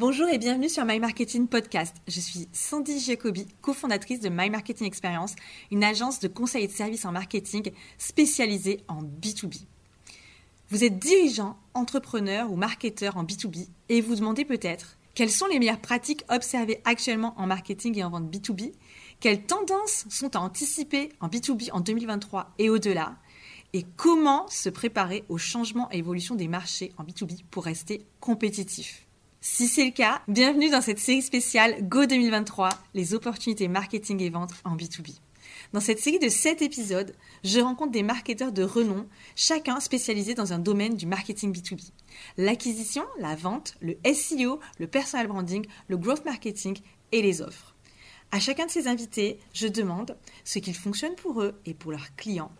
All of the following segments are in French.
Bonjour et bienvenue sur My Marketing Podcast. Je suis Sandy Jacobi, cofondatrice de My Marketing Experience, une agence de conseil et de services en marketing spécialisée en B2B. Vous êtes dirigeant, entrepreneur ou marketeur en B2B et vous demandez peut-être quelles sont les meilleures pratiques observées actuellement en marketing et en vente B2B Quelles tendances sont à anticiper en B2B en 2023 et au-delà? Et comment se préparer aux changements et évolutions des marchés en B2B pour rester compétitif? Si c'est le cas, bienvenue dans cette série spéciale Go 2023, les opportunités marketing et vente en B2B. Dans cette série de 7 épisodes, je rencontre des marketeurs de renom, chacun spécialisé dans un domaine du marketing B2B. L'acquisition, la vente, le SEO, le personal branding, le growth marketing et les offres. À chacun de ces invités, je demande ce qu'il fonctionne pour eux et pour leurs clients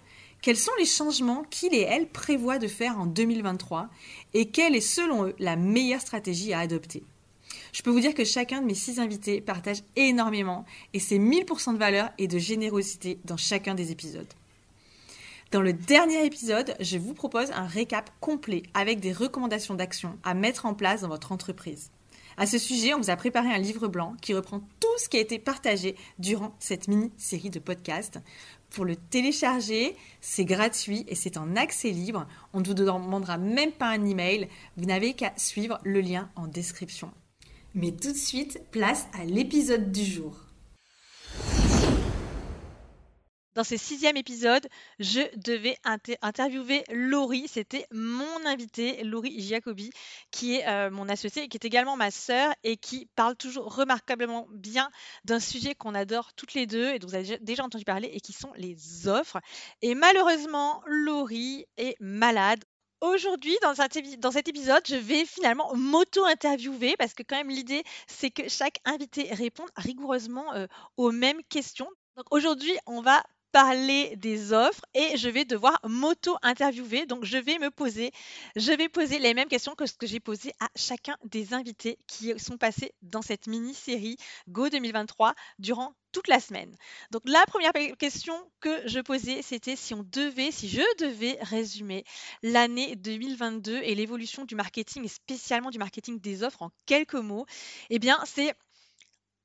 quels sont les changements qu'ils et elles prévoient de faire en 2023 et quelle est selon eux la meilleure stratégie à adopter? Je peux vous dire que chacun de mes six invités partage énormément et c'est 1000% de valeur et de générosité dans chacun des épisodes. Dans le dernier épisode, je vous propose un récap complet avec des recommandations d'action à mettre en place dans votre entreprise. À ce sujet, on vous a préparé un livre blanc qui reprend tout ce qui a été partagé durant cette mini-série de podcasts. Pour le télécharger, c'est gratuit et c'est en accès libre. On ne vous demandera même pas un email. Vous n'avez qu'à suivre le lien en description. Mais tout de suite, place à l'épisode du jour. Dans ce sixième épisode, je devais interviewer Laurie. C'était mon invité, Laurie Jacobi, qui est euh, mon associée qui est également ma sœur et qui parle toujours remarquablement bien d'un sujet qu'on adore toutes les deux et dont vous avez déjà entendu parler et qui sont les offres. Et malheureusement, Laurie est malade. Aujourd'hui, dans, dans, cet épisode, je vais finalement m'auto-interviewer parce que quand même l'idée, c'est que chaque invité réponde rigoureusement euh, aux mêmes questions. Donc aujourd'hui, on va parler des offres et je vais devoir m'auto-interviewer. Donc, je vais me poser, je vais poser les mêmes questions que ce que j'ai posé à chacun des invités qui sont passés dans cette mini-série Go 2023 durant toute la semaine. Donc, la première question que je posais, c'était si on devait, si je devais résumer l'année 2022 et l'évolution du marketing et spécialement du marketing des offres en quelques mots, eh bien, c'est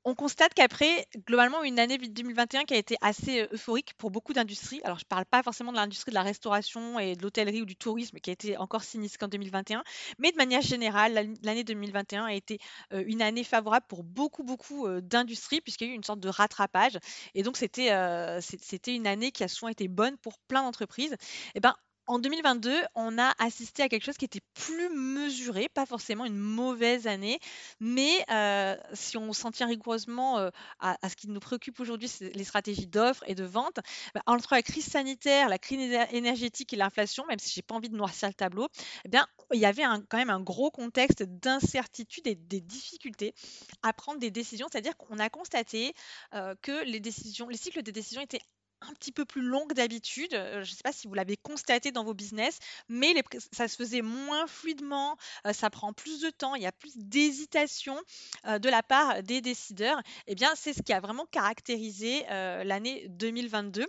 on constate qu'après, globalement, une année 2021 qui a été assez euh, euphorique pour beaucoup d'industries. Alors, je ne parle pas forcément de l'industrie de la restauration et de l'hôtellerie ou du tourisme qui a été encore sinistre qu'en 2021, mais de manière générale, l'année 2021 a été euh, une année favorable pour beaucoup, beaucoup euh, d'industries puisqu'il y a eu une sorte de rattrapage. Et donc, c'était c'était une année qui a souvent été bonne pour plein d'entreprises. Et eh ben, en 2022, on a assisté à quelque chose qui était plus mesuré, pas forcément une mauvaise année, mais euh, si on s'en tient rigoureusement euh, à, ce qui nous préoccupe aujourd'hui, c'est les stratégies d'offres et de vente, bah, entre la crise sanitaire, la crise énergétique et l'inflation, même si j'ai pas envie de noircir le tableau, eh bien, il y avait quand même un gros contexte d'incertitude et des difficultés à prendre des décisions, c'est-à-dire qu'on a constaté euh, que les décisions, les cycles de décision étaient un petit peu plus longue d'habitude. je ne sais pas si vous l'avez constaté dans vos business, mais ça se faisait moins fluidement, ça prend plus de temps, il y a plus d'hésitation de la part des décideurs. Eh bien, c'est ce qui a vraiment caractérisé l'année 2022.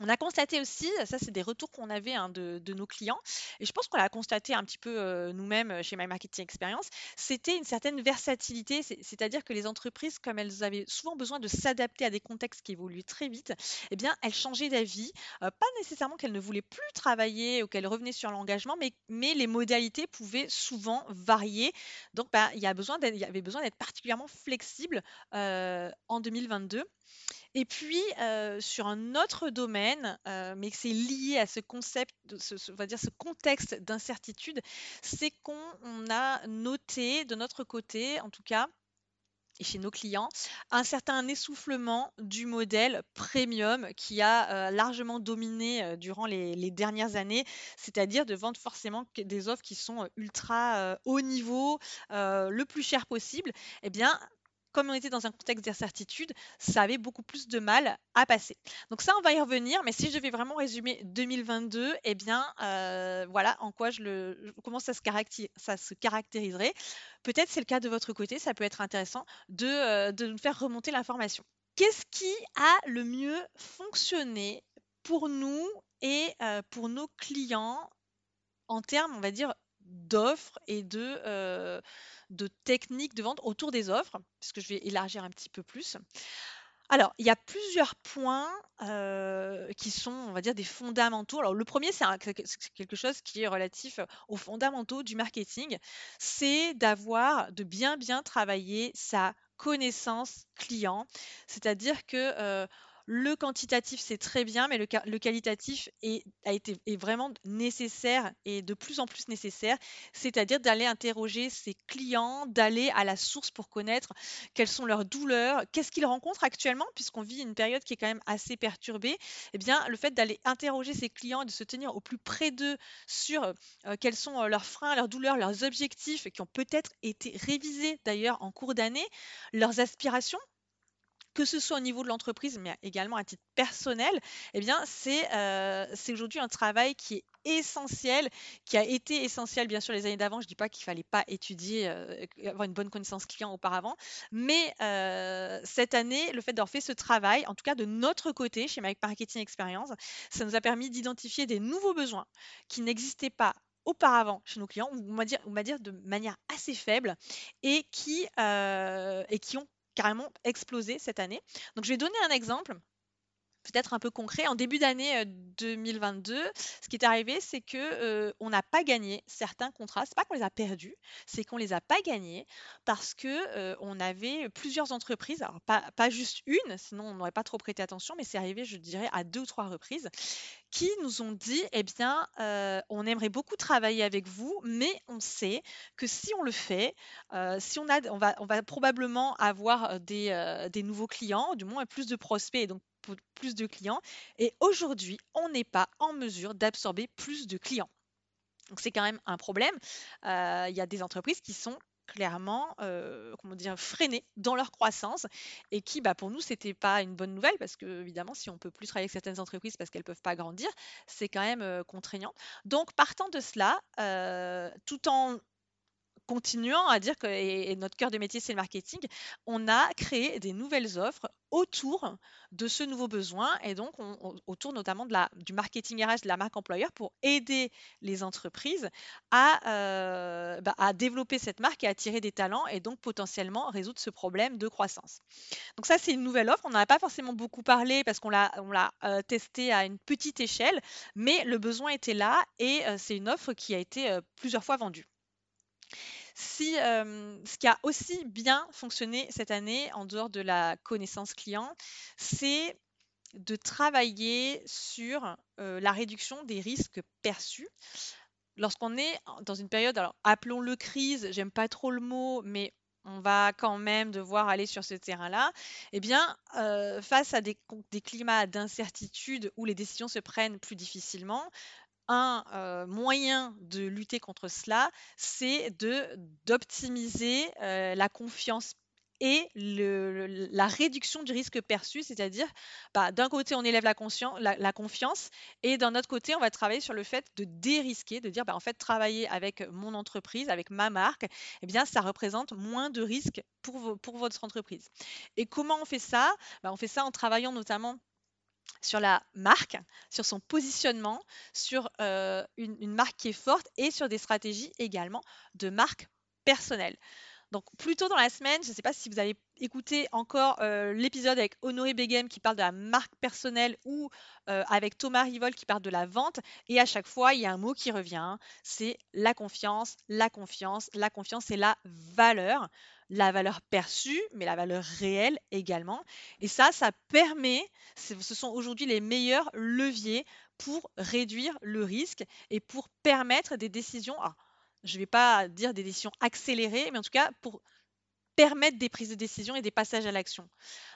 On a constaté aussi, ça c'est des retours qu'on avait hein, de, nos clients, et je pense qu'on l'a constaté un petit peu nous-mêmes chez My Marketing Experience, c'était une certaine versatilité, c'est-à-dire que les entreprises, comme elles avaient souvent besoin de s'adapter à des contextes qui évoluaient très vite, eh bien elles changeaient d'avis, pas nécessairement qu'elles ne voulaient plus travailler ou qu'elles revenaient sur l'engagement, mais, mais, les modalités pouvaient souvent varier. Donc bah, il y avait besoin d'être particulièrement flexible en 2022. Et puis, sur un autre domaine, mais c'est lié à ce concept, ce, on va dire ce contexte d'incertitude, c'est qu'on a noté de notre côté, en tout cas, et chez nos clients, un certain essoufflement du modèle premium qui a largement dominé durant les, dernières années, c'est-à-dire de vendre forcément des offres qui sont ultra haut niveau, le plus cher possible. Eh bien, comme on était dans un contexte d'incertitude, ça avait beaucoup plus de mal à passer. Donc ça, on va y revenir, mais si je vais vraiment résumer 2022, eh bien, euh, voilà en quoi je le, comment ça se, caractériserait. Peut-être c'est le cas de votre côté, ça peut être intéressant de, euh, de nous faire remonter l'information. Qu'est-ce qui a le mieux fonctionné pour nous et euh, pour nos clients en termes, on va dire, d'offres et de, de techniques de vente autour des offres, puisque je vais élargir un petit peu plus. Alors, il y a plusieurs points qui sont, on va dire, des fondamentaux. Alors, le premier, c'est quelque chose qui est relatif aux fondamentaux du marketing. C'est d'avoir, de bien, bien travailler sa connaissance client. C'est-à-dire que le quantitatif, c'est très bien, mais le, qualitatif est, a été, vraiment nécessaire et de plus en plus nécessaire, c'est-à-dire d'aller interroger ses clients, d'aller à la source pour connaître quelles sont leurs douleurs, qu'est-ce qu'ils rencontrent actuellement, puisqu'on vit une période qui est quand même assez perturbée. Eh bien, le fait d'aller interroger ses clients et de se tenir au plus près d'eux sur euh, quels sont euh, leurs freins, leurs douleurs, leurs objectifs, qui ont peut-être été révisés d'ailleurs en cours d'année, leurs aspirations, que ce soit au niveau de l'entreprise, mais également à titre personnel, eh bien, c'est euh, aujourd'hui un travail qui est essentiel, qui a été essentiel bien sûr les années d'avant. Je ne dis pas qu'il ne fallait pas étudier, euh, avoir une bonne connaissance client auparavant, mais euh, cette année, le fait d'avoir fait ce travail, en tout cas de notre côté chez Marketing Experience, ça nous a permis d'identifier des nouveaux besoins qui n'existaient pas auparavant chez nos clients, on va dire, dire de manière assez faible, et qui, et qui ont carrément explosé cette année. Donc je vais donner un exemple peut-être un peu concret. En début d'année 2022, ce qui est arrivé, c'est que on n'a pas gagné certains contrats. C'est pas qu'on les a perdus, c'est qu'on les a pas gagnés parce que on avait plusieurs entreprises, alors pas, pas juste une, sinon on n'aurait pas trop prêté attention, mais c'est arrivé, je dirais, à deux ou trois reprises, qui nous ont dit, eh bien, on aimerait beaucoup travailler avec vous, mais on sait que si on le fait, si on a, on va, on va probablement avoir des, des nouveaux clients, du moins plus de prospects, plus de clients. Et aujourd'hui, on n'est pas en mesure d'absorber plus de clients. Donc c'est quand même un problème. Euh, il y a des entreprises qui sont clairement euh, comment dire freinées dans leur croissance et qui bah, pour nous c'était pas une bonne nouvelle parce que évidemment si on peut plus travailler avec certaines entreprises parce qu'elles peuvent pas grandir c'est quand même euh, contraignant donc partant de cela tout en continuant à dire que notre cœur de métier, c'est le marketing, on a créé des nouvelles offres autour de ce nouveau besoin et donc autour notamment de la, du marketing RH de la marque employeur pour aider les entreprises à, euh, bah, à développer cette marque et attirer des talents et donc potentiellement résoudre ce problème de croissance. Donc ça, c'est une nouvelle offre. On n'en a pas forcément beaucoup parlé parce qu'on l'a, euh, testé à une petite échelle, mais le besoin était là et euh, c'est une offre qui a été plusieurs fois vendue. Si, ce qui a aussi bien fonctionné cette année, en dehors de la connaissance client, c'est de travailler sur la réduction des risques perçus. Lorsqu'on est dans une période, alors appelons-le crise, j'aime pas trop le mot, mais on va quand même devoir aller sur ce terrain-là, eh bien, face à des climats d'incertitude où les décisions se prennent plus difficilement, un moyen de lutter contre cela, c'est d'optimiser la confiance et la réduction du risque perçu, c'est-à-dire bah, d'un côté on élève la, confiance et d'un autre côté on va travailler sur le fait de dérisquer, de dire bah, en fait travailler avec mon entreprise, avec ma marque, eh bien ça représente moins de risques pour, pour votre entreprise. Et comment on fait ça? Bah, On fait ça en travaillant notamment sur la marque, sur son positionnement, sur euh, une, marque qui est forte et sur des stratégies également de marque personnelle. Donc plus tôt dans la semaine, je ne sais pas si vous avez écouté encore euh, l'épisode avec Honoré Begem qui parle de la marque personnelle ou euh, avec Thomas Rivol qui parle de la vente. Et à chaque fois, il y a un mot qui revient, c'est la confiance, la confiance, la confiance et la valeur la valeur perçue, mais la valeur réelle également. Et ça, ça permet, ce sont aujourd'hui les meilleurs leviers pour réduire le risque et pour permettre des décisions, je ne vais pas dire des décisions accélérées, mais en tout cas pour permettre des prises de décision et des passages à l'action.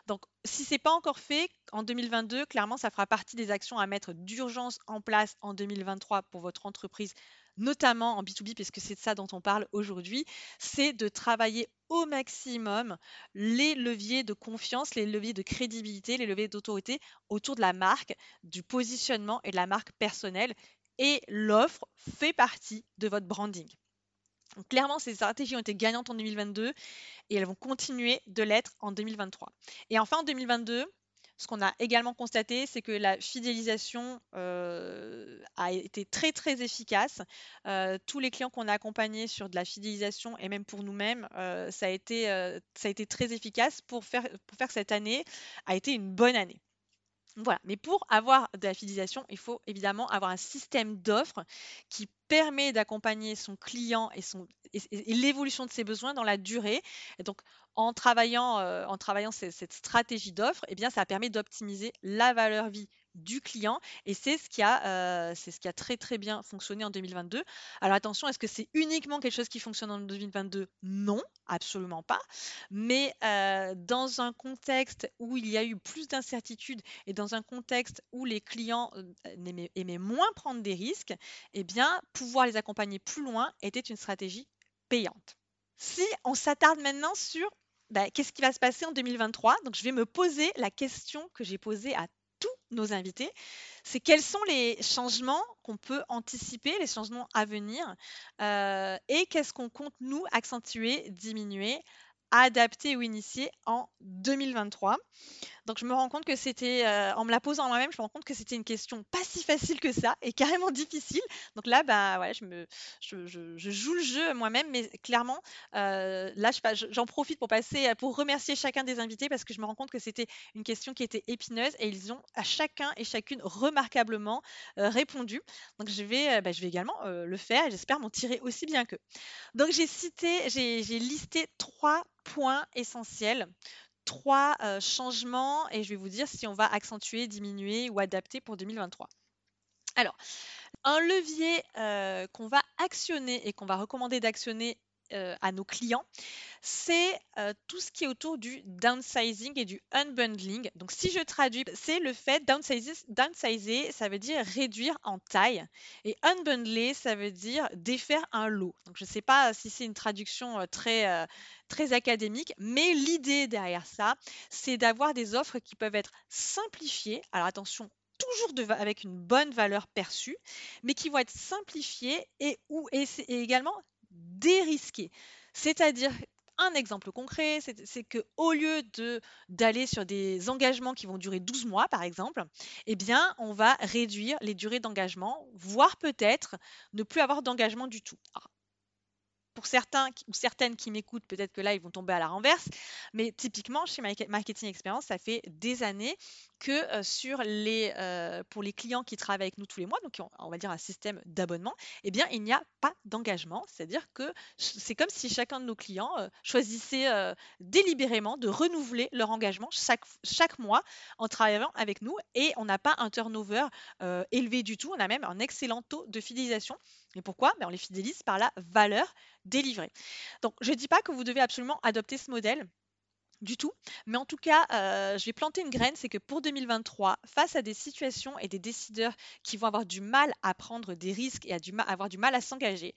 Donc, si ce n'est pas encore fait, en 2022, clairement, ça fera partie des actions à mettre d'urgence en place en 2023 pour votre entreprise notamment en B2B, puisque c'est de ça dont on parle aujourd'hui, c'est de travailler au maximum les leviers de confiance, les leviers de crédibilité, les leviers d'autorité autour de la marque, du positionnement et de la marque personnelle. Et l'offre fait partie de votre branding. clairement, ces stratégies ont été gagnantes en 2022 et elles vont continuer de l'être en 2023. Et enfin, en 2022, Ce qu'on a également constaté, c'est que la fidélisation euh, a été très très efficace. Euh, tous les clients qu'on a accompagnés sur de la fidélisation et même pour nous-mêmes, euh, ça, a été, ça a été très efficace pour faire, pour faire que cette année a été une bonne année. Voilà, mais pour avoir de la fidélisation, il faut évidemment avoir un système d'offres qui permet d'accompagner son client et, l'évolution de ses besoins dans la durée. Et donc, en travaillant, euh, cette stratégie d'offre, eh ça permet d'optimiser la valeur vie du client et c'est ce qui a euh, ce qui a très très bien fonctionné en 2022. Alors attention, est-ce que c'est uniquement quelque chose qui fonctionne en 2022 Non, absolument pas. Mais euh, dans un contexte où il y a eu plus d'incertitudes et dans un contexte où les clients aimaient, moins prendre des risques, eh bien pouvoir les accompagner plus loin était une stratégie payante. Si on s'attarde maintenant sur bah, qu'est-ce qui va se passer en 2023, donc je vais me poser la question que j'ai posée à nos invités, c'est quels sont les changements qu'on peut anticiper, les changements à venir, euh, et qu'est-ce qu'on compte nous accentuer, diminuer, adapter ou initier en 2023. Donc je me rends compte que c'était, euh, en me la posant moi-même, je me rends compte que c'était une question pas si facile que ça et carrément difficile. Donc là, bah ouais, je joue le jeu moi-même, mais clairement, euh, là, j'en profite pour passer, pour remercier chacun des invités parce que je me rends compte que c'était une question qui était épineuse et ils ont à chacun et chacune remarquablement euh, répondu. Donc je vais, bah, je vais également le faire et j'espère m'en tirer aussi bien qu'eux. Donc j'ai cité, j'ai listé trois points essentiels trois euh, changements et je vais vous dire si on va accentuer, diminuer ou adapter pour 2023. Alors, un levier euh, qu'on va actionner et qu'on va recommander d'actionner euh, à nos clients, c'est tout ce qui est autour du downsizing et du unbundling. Donc si je traduis, c'est le fait downsizer, downsizer, ça veut dire réduire en taille et unbundler, ça veut dire défaire un lot. Donc je ne sais pas si c'est une traduction très très académique, mais l'idée derrière ça, c'est d'avoir des offres qui peuvent être simplifiées. Alors attention, toujours avec une bonne valeur perçue, mais qui vont être simplifiées et, ou, et, également dérisquées. C'est-à-dire un exemple concret, c'est que au lieu de d'aller sur des engagements qui vont durer 12 mois, par exemple, eh on va réduire les durées d'engagement, voire peut-être ne plus avoir d'engagement du tout pour certains ou certaines qui m'écoutent, peut-être que là, ils vont tomber à la renverse. Mais typiquement, chez Marketing Experience, ça fait des années que euh, euh, pour les clients qui travaillent avec nous tous les mois, donc on va dire un système d'abonnement, eh bien, il n'y a pas d'engagement. C'est-à-dire que c'est comme si chacun de nos clients euh, choisissait délibérément de renouveler leur engagement chaque, chaque mois en travaillant avec nous et on n'a pas un turnover élevé du tout. On a même un excellent taux de fidélisation. Et pourquoi? Ben, On les fidélise par la valeur délivrée. Donc, je ne dis pas que vous devez absolument adopter ce modèle du tout. Mais en tout cas, euh, je vais planter une graine, c'est que pour 2023, face à des situations et des décideurs qui vont avoir du mal à prendre des risques et à avoir du mal à s'engager,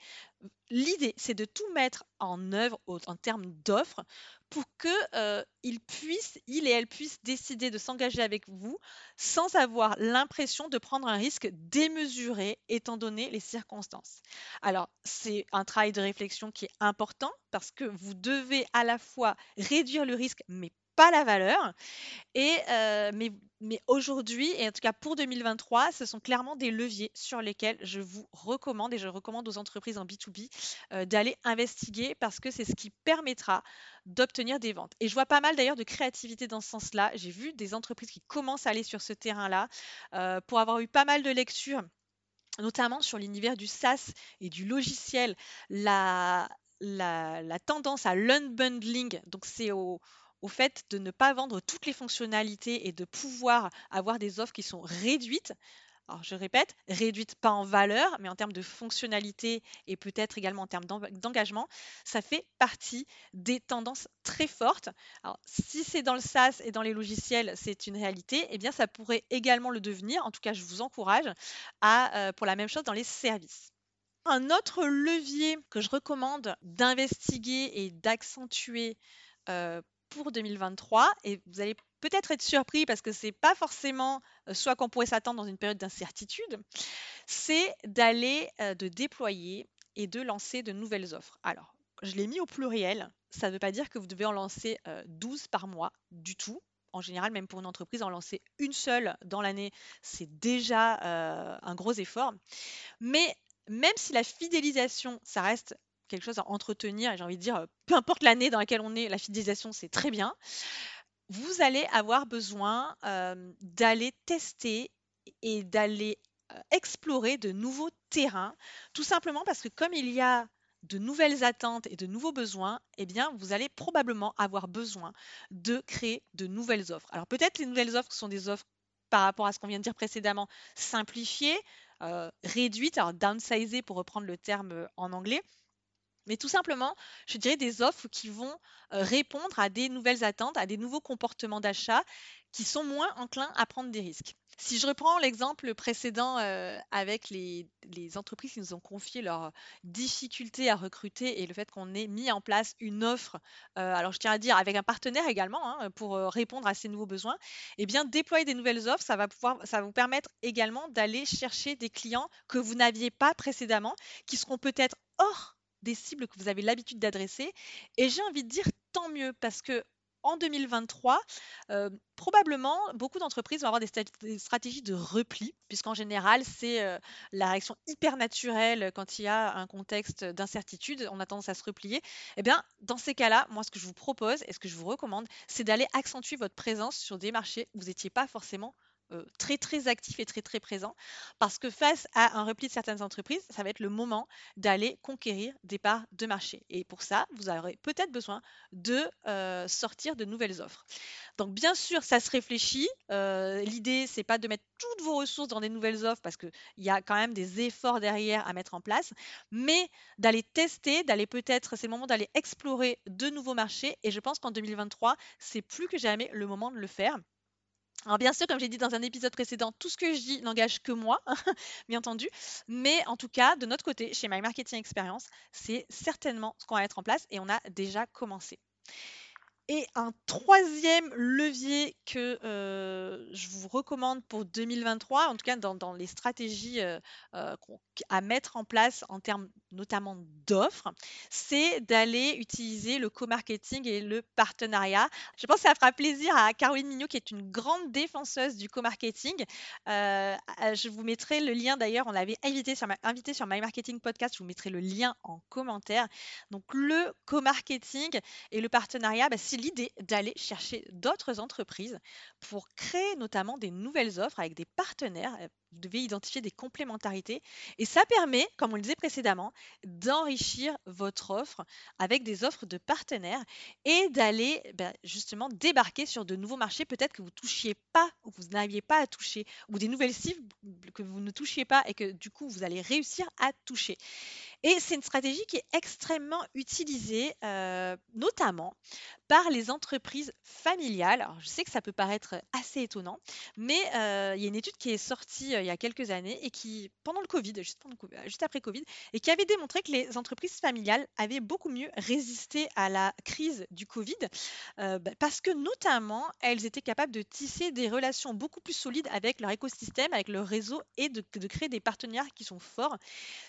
l'idée, c'est de tout mettre en œuvre en termes d'offres pour que euh, il puisse, il et elle puissent décider de s'engager avec vous sans avoir l'impression de prendre un risque démesuré étant donné les circonstances. Alors, c'est un travail de réflexion qui est important parce que vous devez à la fois réduire le risque mais pas la valeur. Et, mais, mais aujourd'hui, et en tout cas pour 2023, ce sont clairement des leviers sur lesquels je vous recommande et je recommande aux entreprises en B2B euh, d'aller investiguer parce que c'est ce qui permettra d'obtenir des ventes. Et je vois pas mal d'ailleurs de créativité dans ce sens-là. J'ai vu des entreprises qui commencent à aller sur ce terrain-là pour avoir eu pas mal de lectures notamment sur l'univers du SaaS et du logiciel, la, la, la tendance à l'unbundling, donc c'est au, au fait de ne pas vendre toutes les fonctionnalités et de pouvoir avoir des offres qui sont réduites. Alors je répète, réduites pas en valeur, mais en termes de fonctionnalité et peut-être également en termes d'engagement, ça fait partie des tendances très fortes. Alors si c'est dans le SaaS et dans les logiciels, c'est une réalité, eh bien ça pourrait également le devenir. En tout cas, je vous encourage à euh, pour la même chose dans les services. Un autre levier que je recommande d'investiguer et d'accentuer euh, pour 2023 et vous allez peut-être être surpris parce que c'est pas forcément euh, soit qu'on pourrait s'attendre dans une période d'incertitude, c'est d'aller euh, de déployer et de lancer de nouvelles offres. Alors, je l'ai mis au pluriel, ça ne veut pas dire que vous devez en lancer 12 euh, par mois du tout. en général, même pour une entreprise, en lancer une seule dans l'année, c'est déjà un gros effort. Mais même si la fidélisation, ça reste quelque chose à entretenir, et j'ai envie de dire, peu importe l'année dans laquelle on est, la fidélisation, c'est très bien. Vous allez avoir besoin d'aller tester et d'aller explorer de nouveaux terrains, tout simplement parce que comme il y a de nouvelles attentes et de nouveaux besoins, eh bien, vous allez probablement avoir besoin de créer de nouvelles offres. Alors peut-être les nouvelles offres sont des offres par rapport à ce qu'on vient de dire précédemment, simplifiées, réduites, alors downsizées pour reprendre le terme en anglais, mais tout simplement, je dirais des offres qui vont répondre à des nouvelles attentes, à des nouveaux comportements d'achat qui sont moins enclins à prendre des risques. Si je reprends l'exemple précédent avec les, entreprises qui nous ont confié leurs difficultés à recruter et le fait qu'on ait mis en place une offre, alors je tiens à dire avec un partenaire également hein, pour répondre à ces nouveaux besoins, eh bien déployer des nouvelles offres, ça va pouvoir, ça va vous permettre également d'aller chercher des clients que vous n'aviez pas précédemment, qui seront peut-être hors des cibles que vous avez l'habitude d'adresser. Et j'ai envie de dire tant mieux parce que en 2023, euh, probablement, beaucoup d'entreprises vont avoir des, stratégies de repli, puisqu'en général, c'est euh, la réaction hyper naturelle quand il y a un contexte d'incertitude, on a tendance à se replier. Eh bien, dans ces cas-là, moi, ce que je vous propose et ce que je vous recommande, c'est d'aller accentuer votre présence sur des marchés où vous n'étiez pas forcément euh, très très actif et très très présent parce que face à un repli de certaines entreprises, ça va être le moment d'aller conquérir des parts de marché. Et pour ça, vous aurez peut-être besoin de euh, sortir de nouvelles offres. Donc bien sûr, ça se réfléchit. Euh, l'idée, c'est pas de mettre toutes vos ressources dans des nouvelles offres parce qu'il y a quand même des efforts derrière à mettre en place, mais d'aller tester, d'aller peut-être, c'est le moment d'aller explorer de nouveaux marchés. Et je pense qu'en 2023, c'est plus que jamais le moment de le faire. Alors bien sûr, comme j'ai dit dans un épisode précédent, tout ce que je dis n'engage que moi, bien entendu. Mais en tout cas, de notre côté, chez My Marketing Experience, c'est certainement ce qu'on va mettre en place et on a déjà commencé. Et un troisième levier que je vous recommande pour 2023, en tout cas dans, les stratégies à mettre en place en termes notamment d'offres, c'est d'aller utiliser le co-marketing et le partenariat. Je pense que ça fera plaisir à Caroline Mignot, qui est une grande défenseuse du co-marketing. je vous mettrai le lien d'ailleurs, on l'avait invité sur, invité sur My Marketing Podcast, je vous mettrai le lien en commentaire. Donc le co-marketing et le partenariat, bah, si l'idée d'aller chercher d'autres entreprises pour créer notamment des nouvelles offres avec des partenaires. Vous devez identifier des complémentarités et ça permet, comme on le disait précédemment, d'enrichir votre offre avec des offres de partenaires et d'aller ben, justement débarquer sur de nouveaux marchés peut-être que vous ne touchiez pas ou vous n'aviez pas à toucher ou des nouvelles cibles que vous ne touchiez pas et que du coup vous allez réussir à toucher. Et c'est une stratégie qui est extrêmement utilisée, euh, notamment par les entreprises familiales. Alors, je sais que ça peut paraître assez étonnant, mais euh, il y a une étude qui est sortie euh, il y a quelques années et qui, pendant le Covid, juste, juste, après Covid, et qui avait démontré que les entreprises familiales avaient beaucoup mieux résisté à la crise du Covid, bah, parce que notamment, elles étaient capables de tisser des relations beaucoup plus solides avec leur écosystème, avec leur réseau et de, de créer des partenariats qui sont forts,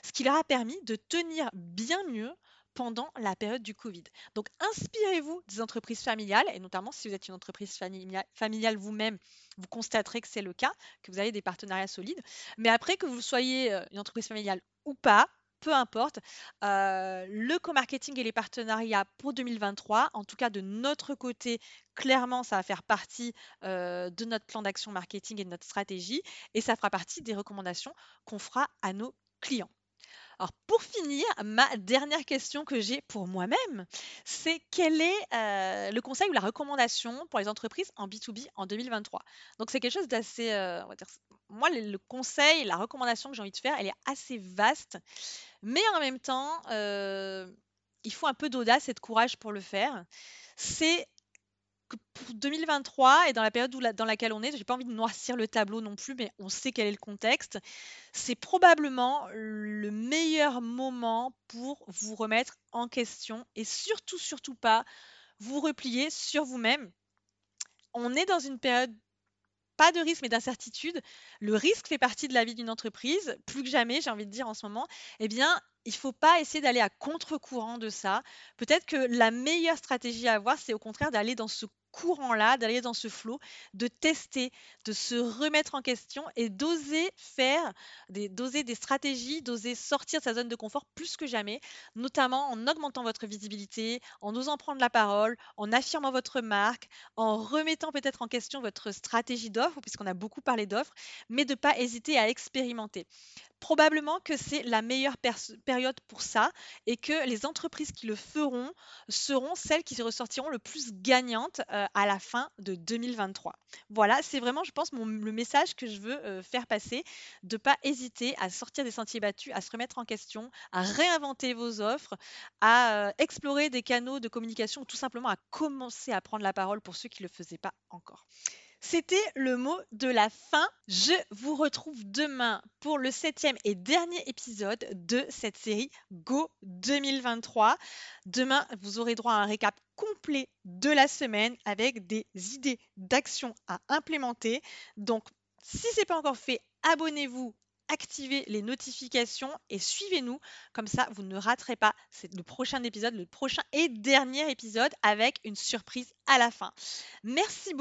ce qui leur a permis de tenir bien mieux pendant la période du Covid. Donc, inspirez-vous des entreprises familiales, et notamment si vous êtes une entreprise familiale, vous-même, vous constaterez que c'est le cas, que vous avez des partenariats solides. Mais après, que vous soyez euh, une entreprise familiale ou pas, peu importe, euh, le co-marketing et les partenariats pour 2023, en tout cas de notre côté, clairement, ça va faire partie euh, de notre plan d'action marketing et de notre stratégie, et ça fera partie des recommandations qu'on fera à nos clients. Alors pour finir, ma dernière question que j'ai pour moi-même, c'est quel est euh, le conseil ou la recommandation pour les entreprises en B2B en 2023 Donc c'est quelque chose d'assez, euh, moi le, conseil, la recommandation que j'ai envie de faire, elle est assez vaste, mais en même temps, euh, il faut un peu d'audace et de courage pour le faire. C'est pour 2023 et dans la période dans laquelle on est, j'ai pas envie de noircir le tableau non plus, mais on sait quel est le contexte. C'est probablement le meilleur moment pour vous remettre en question et surtout, surtout pas vous replier sur vous-même. On est dans une période pas de risque mais d'incertitude. Le risque fait partie de la vie d'une entreprise, plus que jamais, j'ai envie de dire en ce moment. Eh bien, il ne faut pas essayer d'aller à contre-courant de ça. Peut-être que la meilleure stratégie à avoir, c'est au contraire d'aller dans ce courant-là, d'aller dans ce flow, de tester, de se remettre en question et d'oser faire, d'oser des stratégies, d'oser sortir de sa zone de confort plus que jamais, notamment en augmentant votre visibilité, en osant prendre la parole, en affirmant votre marque, en remettant peut-être en question votre stratégie d'offre, puisqu'on a beaucoup parlé d'offres, mais de ne pas hésiter à expérimenter. Probablement que c'est la meilleure période pour ça et que les entreprises qui le feront seront celles qui ressortiront le plus gagnantes euh, à la fin de 2023. Voilà, c'est vraiment, je pense, le message que je veux euh, faire passer, de ne pas hésiter à sortir des sentiers battus, à se remettre en question, à réinventer vos offres, à euh, explorer des canaux de communication ou tout simplement à commencer à prendre la parole pour ceux qui ne le faisaient pas encore. C'était le mot de la fin. Je vous retrouve demain pour le septième et dernier épisode de cette série Go 2023. Demain, vous aurez droit à un récap complet de la semaine avec des idées d'action à implémenter. Donc, si ce n'est pas encore fait, abonnez-vous activez les notifications et suivez-nous. Comme ça, vous ne raterez pas le prochain épisode, le prochain et dernier épisode avec une surprise à la fin. Merci beaucoup.